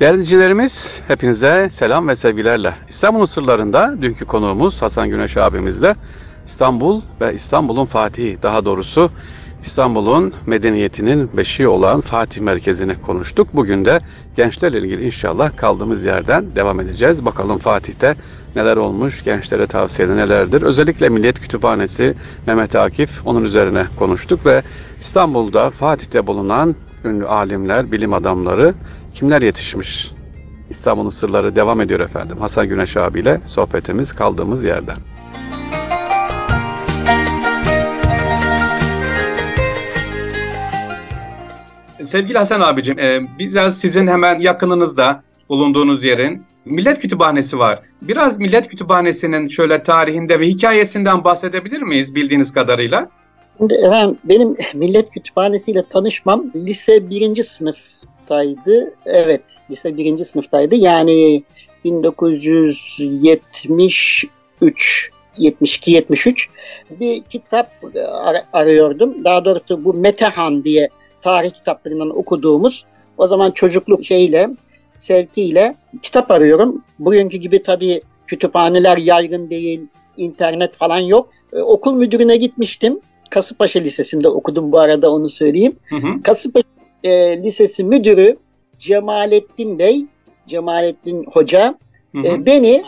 Değerli hepinize selam ve sevgilerle. İstanbul'un sırlarında dünkü konuğumuz Hasan Güneş abimizle İstanbul ve İstanbul'un Fatihi daha doğrusu İstanbul'un medeniyetinin beşiği olan Fatih Merkezi'ni konuştuk. Bugün de gençlerle ilgili inşallah kaldığımız yerden devam edeceğiz. Bakalım Fatih'te neler olmuş, gençlere tavsiyeleri nelerdir? Özellikle Millet Kütüphanesi, Mehmet Akif onun üzerine konuştuk ve İstanbul'da Fatih'te bulunan ünlü alimler, bilim adamları kimler yetişmiş? İstanbul'un sırları devam ediyor efendim. Hasan Güneş abiyle sohbetimiz kaldığımız yerden. Sevgili Hasan abicim, e, bizzat sizin hemen yakınınızda bulunduğunuz yerin Millet Kütüphanesi var. Biraz Millet Kütüphanesi'nin şöyle tarihinde ve hikayesinden bahsedebilir miyiz bildiğiniz kadarıyla? Şimdi efendim benim Millet Kütüphanesi ile tanışmam lise birinci sınıftaydı. Evet, lise birinci sınıftaydı. Yani 1973 72-73 bir kitap ar- arıyordum. Daha doğrusu bu Metehan diye tarih kitaplarından okuduğumuz o zaman çocukluk şeyle sevkiyle kitap arıyorum. Bugünkü gibi tabii kütüphaneler yaygın değil, internet falan yok. Ee, okul müdürüne gitmiştim. Kasımpaşa Lisesi'nde okudum bu arada onu söyleyeyim. Hı hı. Kasımpaşa e, Lisesi müdürü Cemalettin Bey, Cemalettin Hoca Hı hı. e, beni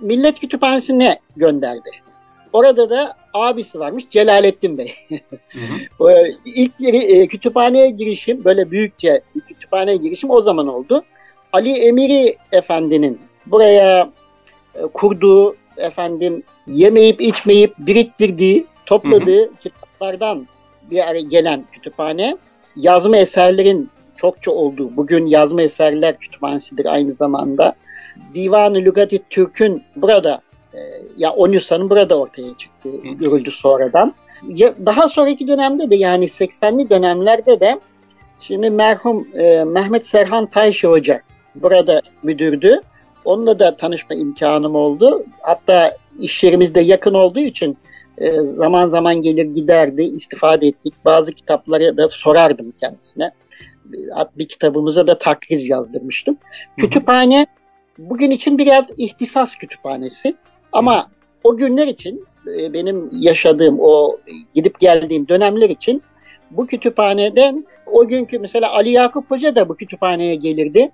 Millet Kütüphanesi'ne gönderdi. Orada da abisi varmış Celalettin Bey. Hı hı. İlk e, kütüphaneye girişim böyle büyükçe bir kütüphaneye girişim o zaman oldu. Ali Emiri Efendi'nin buraya e, kurduğu efendim yemeyip içmeyip biriktirdiği, topladığı kitaplardan bir araya gelen kütüphane yazma eserlerin çokça olduğu. Bugün yazma eserler kütüphanesidir aynı zamanda. Divan-ı Lügati Türk'ün burada e, ya Onusa'nın burada ortaya çıktı, görüldü sonradan. Ya, daha sonraki dönemde de yani 80'li dönemlerde de şimdi merhum e, Mehmet Serhan Tayşı Hoca burada müdürdü. Onunla da tanışma imkanım oldu. Hatta iş yerimizde yakın olduğu için e, zaman zaman gelir giderdi, istifade ettik. Bazı kitapları da sorardım kendisine. Hat- Bir kitabımıza da takriz yazdırmıştım. Kütüphane bugün için biraz ihtisas kütüphanesi. Ama o günler için e, benim yaşadığım o gidip geldiğim dönemler için bu kütüphaneden o günkü mesela Ali Yakup Hoca da bu kütüphaneye gelirdi.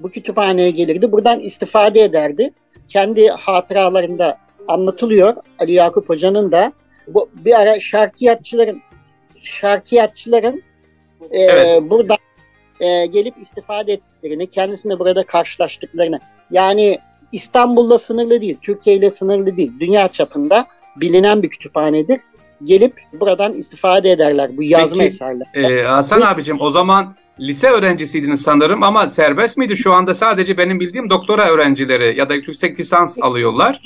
Bu kütüphaneye gelirdi. Buradan istifade ederdi. Kendi hatıralarında anlatılıyor. Ali Yakup Hoca'nın da bu bir ara şarkiyatçıların şarkiyatçıların e, Evet. buradan e, gelip istifade ettiklerini, kendisini burada karşılaştıklarını. Yani İstanbul'la sınırlı değil, Türkiye ile sınırlı değil. Dünya çapında bilinen bir kütüphanedir. Gelip buradan istifade ederler bu yazma Peki, eserler. Ee, Hasan abicim o zaman lise öğrencisiydiniz sanırım ama serbest miydi? Şu anda sadece benim bildiğim doktora öğrencileri ya da yüksek lisans alıyorlar.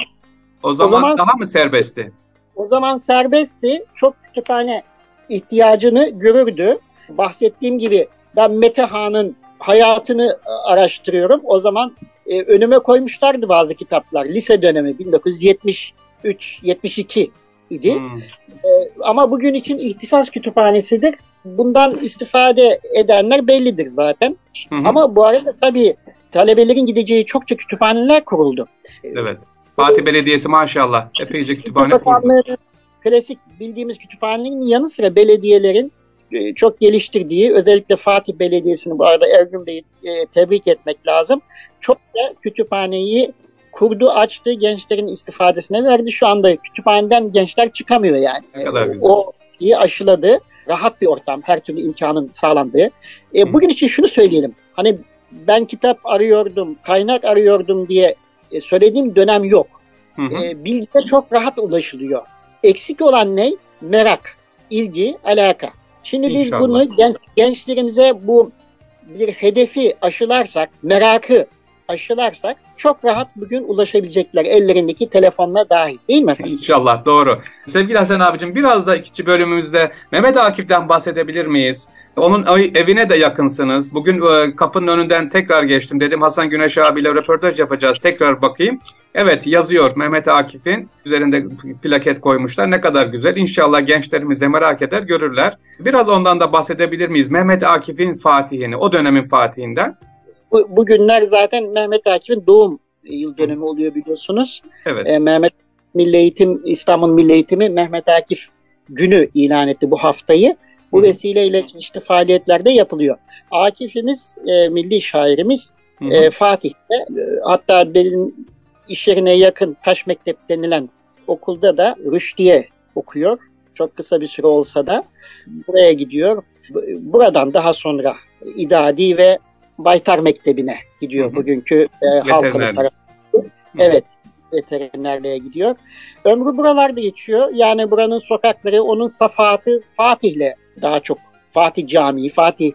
O zaman, zaman- daha mı serbestti? O zaman serbestti. Çok kütüphane ihtiyacını görürdü. Bahsettiğim gibi ben Mete Han'ın hayatını e, araştırıyorum. O zaman e, önüme koymuşlardı bazı kitaplar. Lise dönemi 1973-72 idi. Hmm. Ama bugün için ihtisas kütüphanesidir. Bundan istifade edenler bellidir zaten. Hı hı. Ama bu arada tabii talebelerin gideceği çokça kütüphaneler kuruldu. Evet. Fatih Belediyesi maşallah epeyce kütüphane kurdu. Klasik bildiğimiz kütüphanenin yanı sıra belediyelerin e, çok geliştirdiği özellikle Fatih Belediyesi'ni bu arada Ergün Bey'i e, tebrik etmek lazım. Çok da kütüphaneyi kurdu, açtı, gençlerin istifadesine verdi. Şu anda kütüphaneden gençler çıkamıyor yani. Ne kadar güzel. O şeyi aşıladı. Rahat bir ortam, her türlü imkanın sağlandığı. E, Hı. bugün için şunu söyleyelim. Hani ben kitap arıyordum, kaynak arıyordum diye e, söylediğim dönem yok. Hı hı. E, bilgiye çok rahat ulaşılıyor. Eksik olan ne? Merak, ilgi, alaka. Şimdi biz İnşallah. bunu gen- gençlerimize bu bir hedefi aşılarsak, merakı aşılarsak çok rahat bugün ulaşabilecekler ellerindeki telefonla dahil değil mi efendim? İnşallah doğru. Sevgili Hasan abicim biraz da ikinci bölümümüzde Mehmet Akif'ten bahsedebilir miyiz? Onun ev- evine de yakınsınız. Bugün e, kapının önünden tekrar geçtim. Dedim Hasan Güneş abiyle röportaj yapacağız. Tekrar bakayım. Evet yazıyor Mehmet Akif'in. Üzerinde plaket koymuşlar. Ne kadar güzel. İnşallah gençlerimiz de merak eder görürler. Biraz ondan da bahsedebilir miyiz? Mehmet Akif'in Fatih'ini, o dönemin Fatih'inden. Bu, bugünler zaten Mehmet Akif'in doğum yıl dönümü oluyor biliyorsunuz. Evet. E, Mehmet Milli Eğitim, İstanbul Milli Eğitimi Mehmet Akif günü ilan etti bu haftayı. Bu Hı. vesileyle çeşitli faaliyetler de yapılıyor. Akif'imiz, e, milli şairimiz Hı e, Fatih'te e, hatta benim iş yerine yakın Taş Mektep denilen okulda da Rüşdiye okuyor. Çok kısa bir süre olsa da buraya gidiyor. Bu- Buradan daha sonra İdadi ve Baytar Mektebi'ne gidiyor Hı hı. bugünkü e, halkın tarafı. Evet, veterinerliğe gidiyor. Ömrü buralarda geçiyor. Yani buranın sokakları onun safahatı Fatih'le daha çok Fatih Camii, Fatih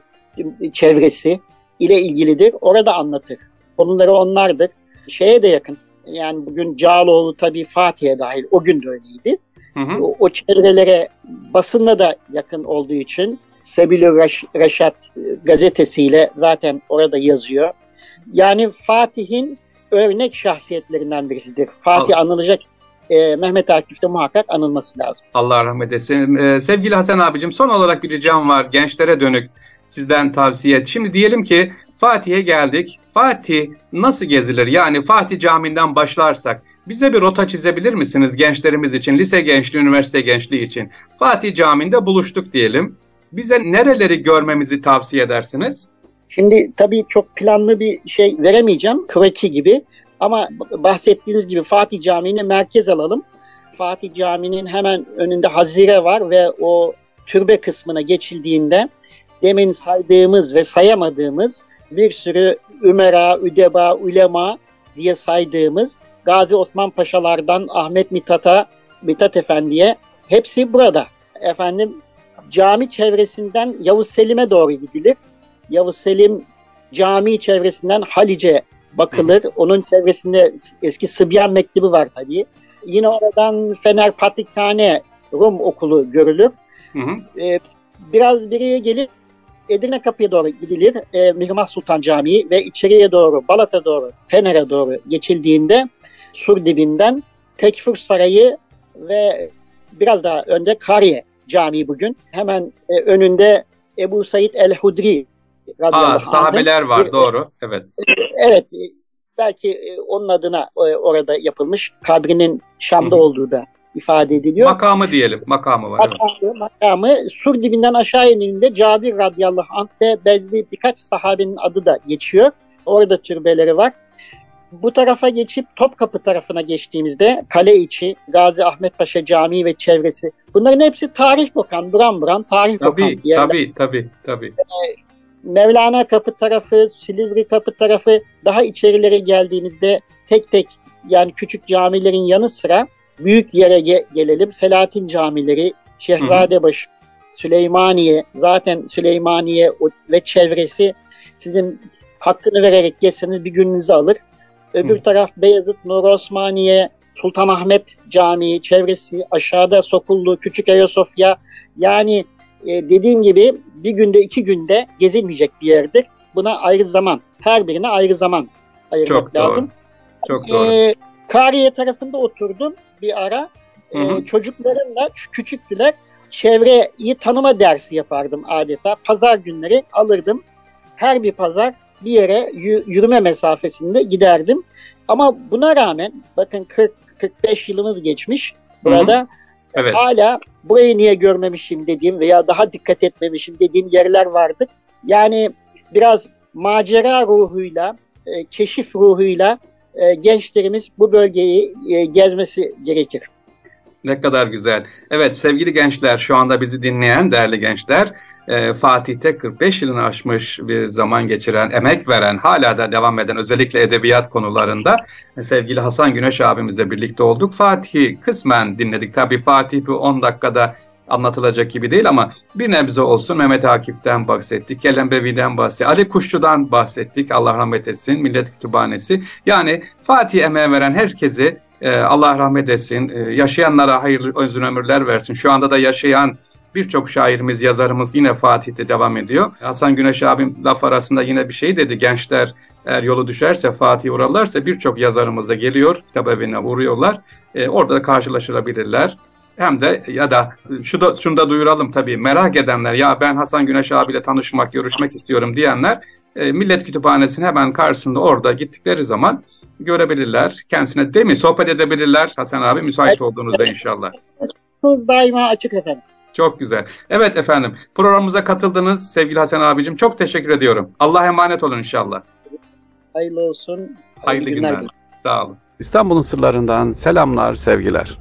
çevresi ile ilgilidir. Orada anlatır. Konuları onlardır. Şeye de yakın. Yani bugün Cağaloğlu tabii Fatih'e dahil. O gün de öyleydi. Hı hı. O, o çevrelere basınla da yakın olduğu için Reş, Reşat e, gazetesiyle zaten orada yazıyor. Yani Fatih'in örnek şahsiyetlerinden birisidir. Fatih anılacak e, Mehmet Akif'te muhakkak anılması lazım. Allah rahmet etsin. Ee, sevgili Hasan abicim son olarak bir ricam var gençlere dönük sizden tavsiye. Şimdi diyelim ki Fatih'e geldik. Fatih nasıl gezilir? Yani Fatih Camii'nden başlarsak bize bir rota çizebilir misiniz gençlerimiz için, lise gençliği, üniversite gençliği için? Fatih Camii'nde buluştuk diyelim. Bize nereleri görmemizi tavsiye edersiniz? Şimdi tabii çok planlı bir şey veremeyeceğim. Kroki gibi. Ama bahsettiğiniz gibi Fatih Camii'ni merkez alalım. Fatih Camii'nin hemen önünde hazire var ve o türbe kısmına geçildiğinde demin saydığımız ve sayamadığımız bir sürü Ümera, Üdeba, Ulema diye saydığımız Gazi Osman Paşalardan Ahmet Mithat'a, Mithat Efendi'ye hepsi burada. Efendim cami çevresinden Yavuz Selim'e doğru gidilir. Yavuz Selim cami çevresinden Halice bakılır. Onun çevresinde eski Sıbyan Mektebi var tabii. Yine oradan Fener Patrikhane Rum okulu görülür. Hı hı. Ee, biraz biriye gelip Edirne Kapı'ya doğru gidilir. Ee, Mihrimah Sultan Camii ve içeriye doğru, Balat'a doğru, Fener'e doğru geçildiğinde sur dibinden Tekfur Sarayı ve biraz daha önde Kariye Camii bugün. Hemen e, önünde Ebu Said el-Hudri Aa, anh'ın sahabeler var bir- doğru. Evet. Evet, e, belki e, onun adına e, orada yapılmış. Kabrinin Şam'da olduğu da ifade ediliyor. Makamı diyelim. Makamı var. Evet. Makamı, makamı sur dibinden aşağı indiğinde Cabir radıyallahu anh ve bezli birkaç sahabenin adı da geçiyor. Orada türbeleri var. Bu tarafa geçip Topkapı tarafına geçtiğimizde kale içi Gazi Ahmet Paşa Camii ve çevresi. Bunların hepsi tarih kokan, buran buran tarih kokan Tabii, yerler. tabii, tabii, tabii. Mevlana kapı tarafı, Silivri kapı tarafı daha içerilere geldiğimizde tek tek yani küçük camilerin yanı sıra büyük yere ge- gelelim. Selahattin camileri, Şehzadebaşı, Süleymaniye, zaten Süleymaniye ve çevresi sizin hakkını vererek geçseniz bir gününüzü alır. Öbür Hı. taraf Beyazıt, Nur Osmaniye, Sultanahmet Camii çevresi, aşağıda Sokullu, Küçük Ayasofya. Yani e, dediğim gibi bir günde iki günde gezilmeyecek bir yerdir. Buna ayrı zaman, her birine ayrı zaman ayırmak Çok doğru. lazım. Çok doğru. Ee, Kariye tarafında oturdum bir ara. Ee, Hı hı. çocuklarımla ç- küçüktüler. Çevreyi tanıma dersi yapardım adeta. Pazar günleri alırdım. Her bir pazar bir yere yü- yürüme mesafesinde giderdim. Ama buna rağmen bakın 40 45 yılımız geçmiş burada. Evet. Hala burayı niye görmemişim dediğim veya daha dikkat etmemişim dediğim yerler vardı. Yani biraz macera ruhuyla, e, keşif ruhuyla e, gençlerimiz bu bölgeyi e, gezmesi gerekir. Ne kadar güzel. Evet sevgili gençler şu anda bizi dinleyen değerli gençler e, Fatih'te 45 yılını aşmış bir zaman geçiren, emek veren, hala da devam eden özellikle edebiyat konularında e, sevgili Hasan Güneş abimizle birlikte olduk. Fatih'i kısmen dinledik. Tabii Fatih bir 10 dakikada anlatılacak gibi değil ama bir nebze olsun Mehmet Akif'ten bahsettik, Kelembevi'den bahsettik, Ali Kuşçu'dan bahsettik, Allah rahmet etsin, Millet Kütüphanesi. Yani Fatih emeğe veren herkesi Allah rahmet etsin, e, yaşayanlara hayırlı uzun ömürler versin. Şu anda da yaşayan birçok şairimiz, yazarımız yine Fatih'te devam ediyor. Hasan Güneş abim laf arasında yine bir şey dedi. Gençler eğer yolu düşerse, Fatih'e uğrarlarsa birçok yazarımız da geliyor, kitap evine uğruyorlar. E, orada da karşılaşılabilirler. Hem de ya da şu da şunu da duyuralım tabii merak edenler ya ben Hasan Güneş abiyle tanışmak, görüşmek istiyorum diyenler e, Millet Kütüphanesi'nin hemen karşısında orada gittikleri zaman görebilirler. Kendisine değil mi sohbet edebilirler Hasan abi müsait olduğunuzda inşallah. Daima açık efendim. Çok güzel. Evet efendim programımıza katıldınız sevgili Hasan abicim. Çok teşekkür ediyorum. Allah'a emanet olun inşallah. Hayırlı olsun. Hayırlı günler. Sağ olun. İstanbul'un sırlarından selamlar, sevgiler.